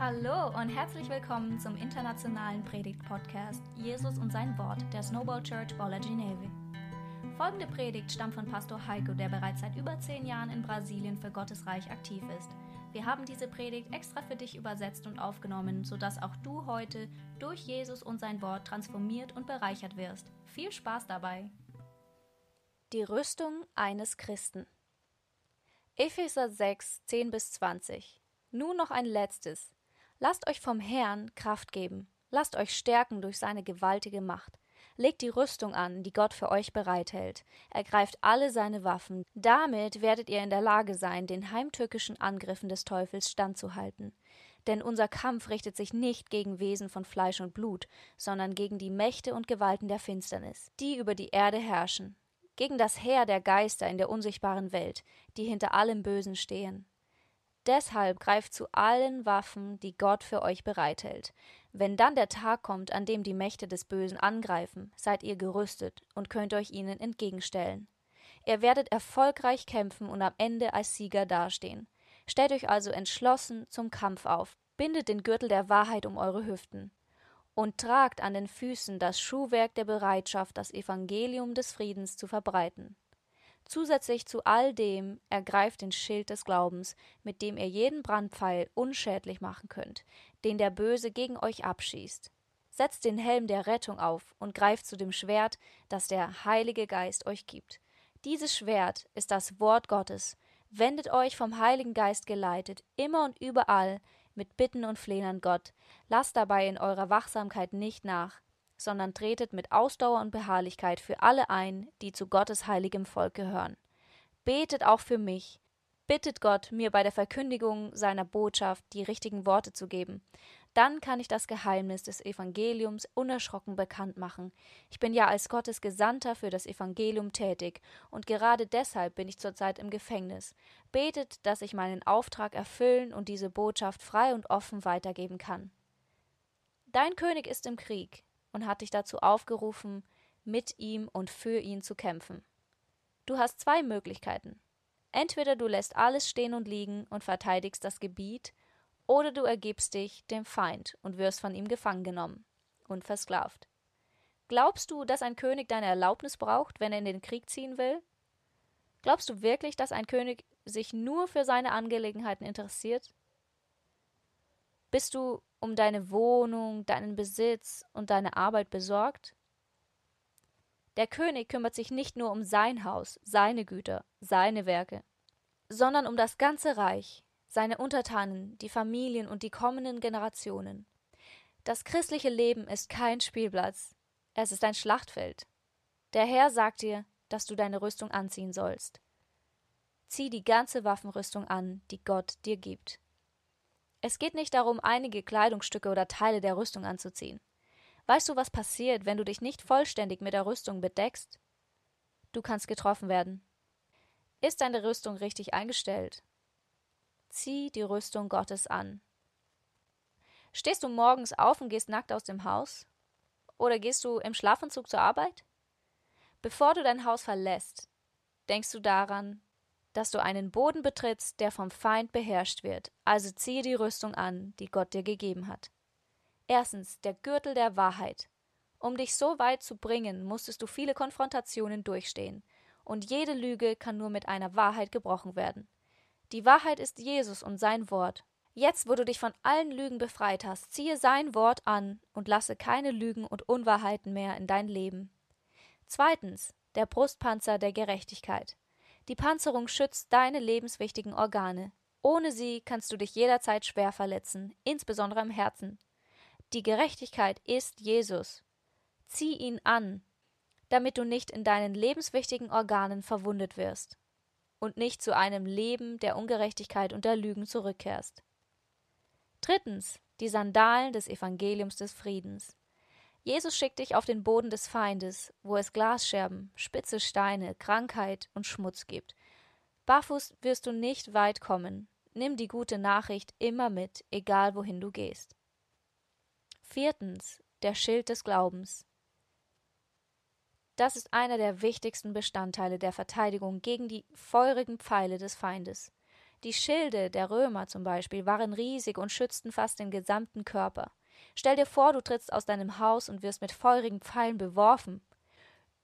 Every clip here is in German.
Hallo und herzlich willkommen zum internationalen Predigt-Podcast Jesus und sein Wort der Snowball Church Bola Gineve. Folgende Predigt stammt von Pastor Heiko, der bereits seit über zehn Jahren in Brasilien für Gottes Reich aktiv ist. Wir haben diese Predigt extra für dich übersetzt und aufgenommen, sodass auch du heute durch Jesus und sein Wort transformiert und bereichert wirst. Viel Spaß dabei! Die Rüstung eines Christen. Epheser 6, 10 bis 20. Nun noch ein letztes. Lasst euch vom Herrn Kraft geben. Lasst euch stärken durch seine gewaltige Macht. Legt die Rüstung an, die Gott für euch bereithält. Ergreift alle seine Waffen. Damit werdet ihr in der Lage sein, den heimtückischen Angriffen des Teufels standzuhalten. Denn unser Kampf richtet sich nicht gegen Wesen von Fleisch und Blut, sondern gegen die Mächte und Gewalten der Finsternis, die über die Erde herrschen, gegen das Heer der Geister in der unsichtbaren Welt, die hinter allem Bösen stehen. Deshalb greift zu allen Waffen, die Gott für euch bereithält. Wenn dann der Tag kommt, an dem die Mächte des Bösen angreifen, seid ihr gerüstet und könnt euch ihnen entgegenstellen. Ihr werdet erfolgreich kämpfen und am Ende als Sieger dastehen. Stellt euch also entschlossen zum Kampf auf, bindet den Gürtel der Wahrheit um eure Hüften und tragt an den Füßen das Schuhwerk der Bereitschaft, das Evangelium des Friedens zu verbreiten. Zusätzlich zu all dem ergreift den Schild des Glaubens, mit dem ihr jeden Brandpfeil unschädlich machen könnt, den der Böse gegen euch abschießt. Setzt den Helm der Rettung auf und greift zu dem Schwert, das der Heilige Geist euch gibt. Dieses Schwert ist das Wort Gottes. Wendet euch vom Heiligen Geist geleitet, immer und überall, mit Bitten und Flehen an Gott. Lasst dabei in eurer Wachsamkeit nicht nach, sondern tretet mit Ausdauer und Beharrlichkeit für alle ein, die zu Gottes heiligem Volk gehören. Betet auch für mich. Bittet Gott, mir bei der Verkündigung seiner Botschaft die richtigen Worte zu geben. Dann kann ich das Geheimnis des Evangeliums unerschrocken bekannt machen. Ich bin ja als Gottes Gesandter für das Evangelium tätig, und gerade deshalb bin ich zurzeit im Gefängnis. Betet, dass ich meinen Auftrag erfüllen und diese Botschaft frei und offen weitergeben kann. Dein König ist im Krieg, und hat dich dazu aufgerufen, mit ihm und für ihn zu kämpfen. Du hast zwei Möglichkeiten. Entweder du lässt alles stehen und liegen und verteidigst das Gebiet, oder du ergibst dich dem Feind und wirst von ihm gefangen genommen und versklavt. Glaubst du, dass ein König deine Erlaubnis braucht, wenn er in den Krieg ziehen will? Glaubst du wirklich, dass ein König sich nur für seine Angelegenheiten interessiert? Bist du um deine Wohnung, deinen Besitz und deine Arbeit besorgt? Der König kümmert sich nicht nur um sein Haus, seine Güter, seine Werke, sondern um das ganze Reich, seine Untertanen, die Familien und die kommenden Generationen. Das christliche Leben ist kein Spielplatz, es ist ein Schlachtfeld. Der Herr sagt dir, dass du deine Rüstung anziehen sollst. Zieh die ganze Waffenrüstung an, die Gott dir gibt. Es geht nicht darum, einige Kleidungsstücke oder Teile der Rüstung anzuziehen. Weißt du, was passiert, wenn du dich nicht vollständig mit der Rüstung bedeckst? Du kannst getroffen werden. Ist deine Rüstung richtig eingestellt? Zieh die Rüstung Gottes an. Stehst du morgens auf und gehst nackt aus dem Haus? Oder gehst du im Schlafanzug zur Arbeit? Bevor du dein Haus verlässt, denkst du daran, dass du einen Boden betrittst, der vom Feind beherrscht wird. Also ziehe die Rüstung an, die Gott dir gegeben hat. Erstens, der Gürtel der Wahrheit. Um dich so weit zu bringen, musstest du viele Konfrontationen durchstehen. Und jede Lüge kann nur mit einer Wahrheit gebrochen werden. Die Wahrheit ist Jesus und sein Wort. Jetzt, wo du dich von allen Lügen befreit hast, ziehe sein Wort an und lasse keine Lügen und Unwahrheiten mehr in dein Leben. Zweitens, der Brustpanzer der Gerechtigkeit. Die Panzerung schützt deine lebenswichtigen Organe. Ohne sie kannst du dich jederzeit schwer verletzen, insbesondere im Herzen. Die Gerechtigkeit ist Jesus. Zieh ihn an, damit du nicht in deinen lebenswichtigen Organen verwundet wirst und nicht zu einem Leben der Ungerechtigkeit und der Lügen zurückkehrst. Drittens die Sandalen des Evangeliums des Friedens. Jesus schickt dich auf den Boden des Feindes, wo es Glasscherben, spitze Steine, Krankheit und Schmutz gibt. Barfuß wirst du nicht weit kommen. Nimm die gute Nachricht immer mit, egal wohin du gehst. Viertens. Der Schild des Glaubens. Das ist einer der wichtigsten Bestandteile der Verteidigung gegen die feurigen Pfeile des Feindes. Die Schilde der Römer zum Beispiel waren riesig und schützten fast den gesamten Körper. Stell dir vor, du trittst aus deinem Haus und wirst mit feurigen Pfeilen beworfen.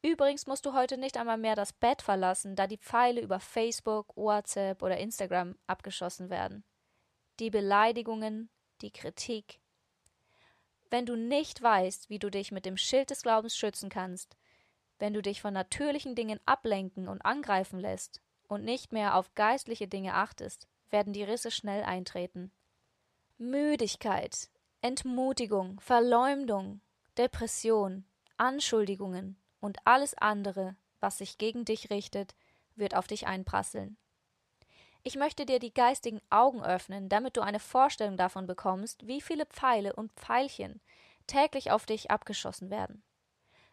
Übrigens musst du heute nicht einmal mehr das Bett verlassen, da die Pfeile über Facebook, WhatsApp oder Instagram abgeschossen werden. Die Beleidigungen, die Kritik. Wenn du nicht weißt, wie du dich mit dem Schild des Glaubens schützen kannst, wenn du dich von natürlichen Dingen ablenken und angreifen lässt und nicht mehr auf geistliche Dinge achtest, werden die Risse schnell eintreten. Müdigkeit, Entmutigung, Verleumdung, Depression, Anschuldigungen, und alles andere, was sich gegen dich richtet, wird auf dich einprasseln. Ich möchte dir die geistigen Augen öffnen, damit du eine Vorstellung davon bekommst, wie viele Pfeile und Pfeilchen täglich auf dich abgeschossen werden.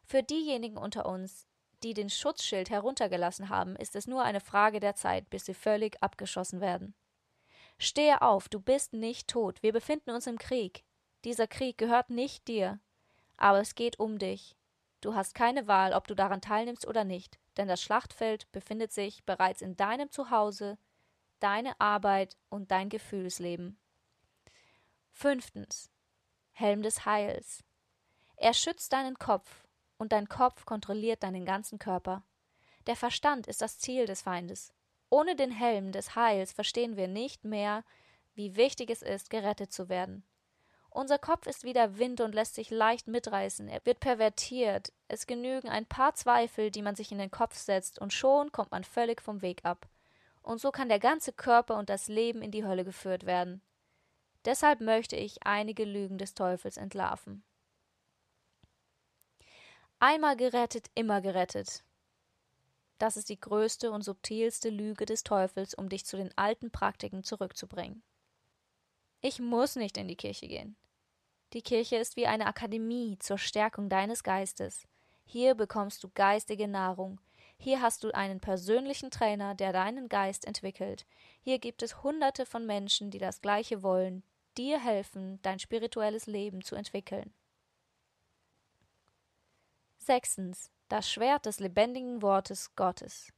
Für diejenigen unter uns, die den Schutzschild heruntergelassen haben, ist es nur eine Frage der Zeit, bis sie völlig abgeschossen werden. Stehe auf, du bist nicht tot, wir befinden uns im Krieg. Dieser Krieg gehört nicht dir, aber es geht um dich, Du hast keine Wahl, ob du daran teilnimmst oder nicht, denn das Schlachtfeld befindet sich bereits in deinem Zuhause, deine Arbeit und dein Gefühlsleben. Fünftens. Helm des Heils. Er schützt deinen Kopf, und dein Kopf kontrolliert deinen ganzen Körper. Der Verstand ist das Ziel des Feindes. Ohne den Helm des Heils verstehen wir nicht mehr, wie wichtig es ist, gerettet zu werden. Unser Kopf ist wie der Wind und lässt sich leicht mitreißen. Er wird pervertiert. Es genügen ein paar Zweifel, die man sich in den Kopf setzt, und schon kommt man völlig vom Weg ab. Und so kann der ganze Körper und das Leben in die Hölle geführt werden. Deshalb möchte ich einige Lügen des Teufels entlarven. Einmal gerettet, immer gerettet. Das ist die größte und subtilste Lüge des Teufels, um dich zu den alten Praktiken zurückzubringen. Ich muss nicht in die Kirche gehen. Die Kirche ist wie eine Akademie zur Stärkung deines Geistes. Hier bekommst du geistige Nahrung. Hier hast du einen persönlichen Trainer, der deinen Geist entwickelt. Hier gibt es Hunderte von Menschen, die das Gleiche wollen, dir helfen, dein spirituelles Leben zu entwickeln. Sechstens. Das Schwert des lebendigen Wortes Gottes.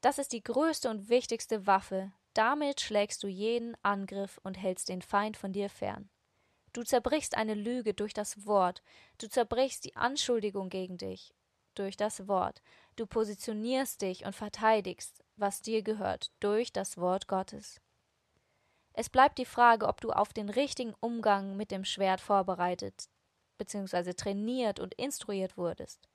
Das ist die größte und wichtigste Waffe. Damit schlägst du jeden Angriff und hältst den Feind von dir fern. Du zerbrichst eine Lüge durch das Wort. Du zerbrichst die Anschuldigung gegen dich durch das Wort. Du positionierst dich und verteidigst, was dir gehört, durch das Wort Gottes. Es bleibt die Frage, ob du auf den richtigen Umgang mit dem Schwert vorbereitet bzw. trainiert und instruiert wurdest.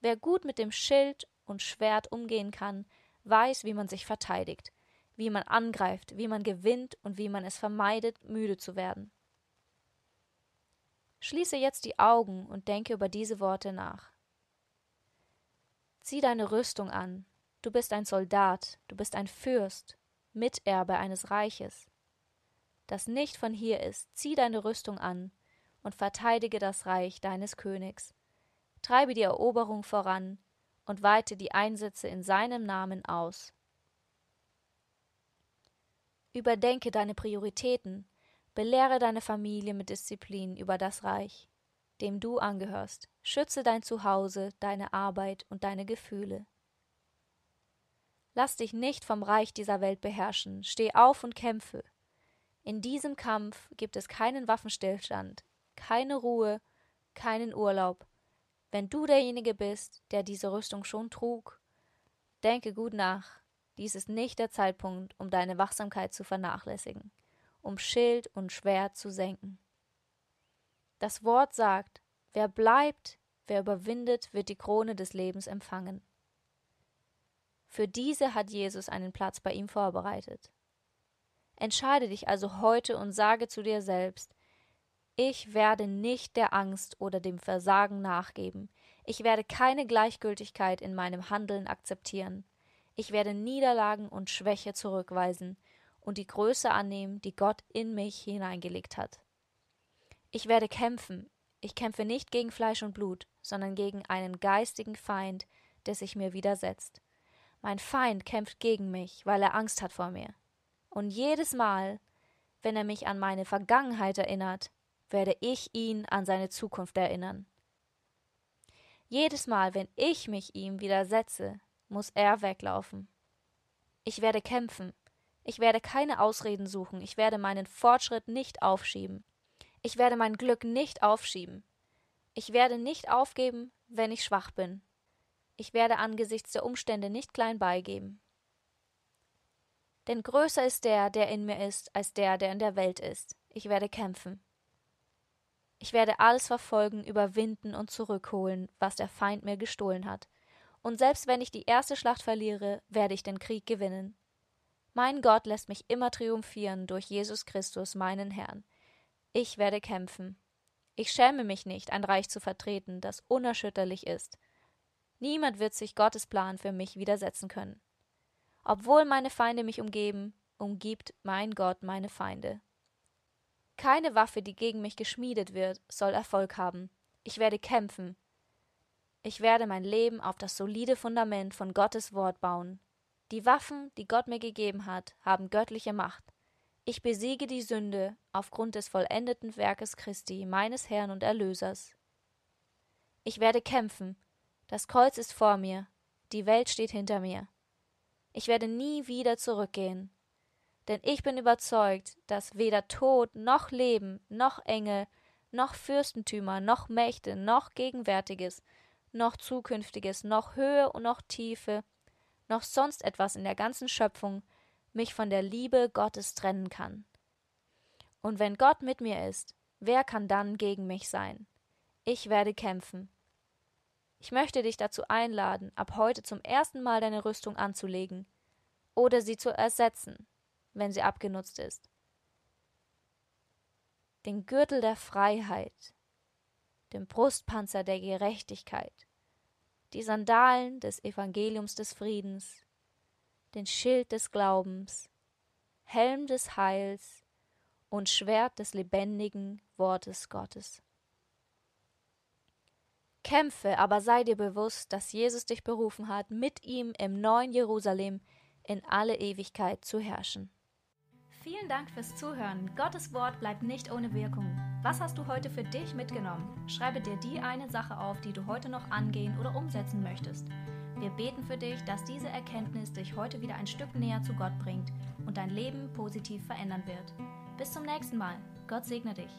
Wer gut mit dem Schild und Schwert umgehen kann, weiß, wie man sich verteidigt, wie man angreift, wie man gewinnt und wie man es vermeidet, müde zu werden. Schließe jetzt die Augen und denke über diese Worte nach. Zieh deine Rüstung an. Du bist ein Soldat, du bist ein Fürst, Miterbe eines Reiches, das nicht von hier ist. Zieh deine Rüstung an und verteidige das Reich deines Königs. Treibe die Eroberung voran und weite die Einsätze in seinem Namen aus. Überdenke deine Prioritäten Belehre deine Familie mit Disziplin über das Reich, dem du angehörst. Schütze dein Zuhause, deine Arbeit und deine Gefühle. Lass dich nicht vom Reich dieser Welt beherrschen. Steh auf und kämpfe. In diesem Kampf gibt es keinen Waffenstillstand, keine Ruhe, keinen Urlaub. Wenn du derjenige bist, der diese Rüstung schon trug, denke gut nach. Dies ist nicht der Zeitpunkt, um deine Wachsamkeit zu vernachlässigen um Schild und Schwert zu senken. Das Wort sagt, wer bleibt, wer überwindet, wird die Krone des Lebens empfangen. Für diese hat Jesus einen Platz bei ihm vorbereitet. Entscheide dich also heute und sage zu dir selbst, ich werde nicht der Angst oder dem Versagen nachgeben. Ich werde keine Gleichgültigkeit in meinem Handeln akzeptieren. Ich werde Niederlagen und Schwäche zurückweisen und die Größe annehmen, die Gott in mich hineingelegt hat. Ich werde kämpfen. Ich kämpfe nicht gegen Fleisch und Blut, sondern gegen einen geistigen Feind, der sich mir widersetzt. Mein Feind kämpft gegen mich, weil er Angst hat vor mir. Und jedes Mal, wenn er mich an meine Vergangenheit erinnert, werde ich ihn an seine Zukunft erinnern. Jedes Mal, wenn ich mich ihm widersetze, muss er weglaufen. Ich werde kämpfen, Ich werde keine Ausreden suchen, ich werde meinen Fortschritt nicht aufschieben. Ich werde mein Glück nicht aufschieben. Ich werde nicht aufgeben, wenn ich schwach bin. Ich werde angesichts der Umstände nicht klein beigeben. Denn größer ist der, der in mir ist, als der, der in der Welt ist. Ich werde kämpfen. Ich werde alles verfolgen, überwinden und zurückholen, was der Feind mir gestohlen hat. Und selbst wenn ich die erste Schlacht verliere, werde ich den Krieg gewinnen. Mein Gott lässt mich immer triumphieren durch Jesus Christus, meinen Herrn. Ich werde kämpfen. Ich schäme mich nicht, ein Reich zu vertreten, das unerschütterlich ist. Niemand wird sich Gottes Plan für mich widersetzen können. Obwohl meine Feinde mich umgeben, umgibt mein Gott meine Feinde. Keine Waffe, die gegen mich geschmiedet wird, soll Erfolg haben. Ich werde kämpfen. Ich werde mein Leben auf das solide Fundament von Gottes Wort bauen. Die Waffen, die Gott mir gegeben hat, haben göttliche Macht. Ich besiege die Sünde aufgrund des vollendeten Werkes Christi, meines Herrn und Erlösers. Ich werde kämpfen. Das Kreuz ist vor mir. Die Welt steht hinter mir. Ich werde nie wieder zurückgehen. Denn ich bin überzeugt, dass weder Tod noch Leben noch Engel noch Fürstentümer noch Mächte noch Gegenwärtiges noch Zukünftiges noch Höhe und noch Tiefe noch sonst etwas in der ganzen Schöpfung mich von der Liebe Gottes trennen kann. Und wenn Gott mit mir ist, wer kann dann gegen mich sein? Ich werde kämpfen. Ich möchte dich dazu einladen, ab heute zum ersten Mal deine Rüstung anzulegen oder sie zu ersetzen, wenn sie abgenutzt ist. Den Gürtel der Freiheit, den Brustpanzer der Gerechtigkeit, die Sandalen des Evangeliums des Friedens, den Schild des Glaubens, Helm des Heils und Schwert des lebendigen Wortes Gottes. Kämpfe, aber sei dir bewusst, dass Jesus dich berufen hat, mit ihm im neuen Jerusalem in alle Ewigkeit zu herrschen. Vielen Dank fürs Zuhören. Gottes Wort bleibt nicht ohne Wirkung. Was hast du heute für dich mitgenommen? Schreibe dir die eine Sache auf, die du heute noch angehen oder umsetzen möchtest. Wir beten für dich, dass diese Erkenntnis dich heute wieder ein Stück näher zu Gott bringt und dein Leben positiv verändern wird. Bis zum nächsten Mal. Gott segne dich.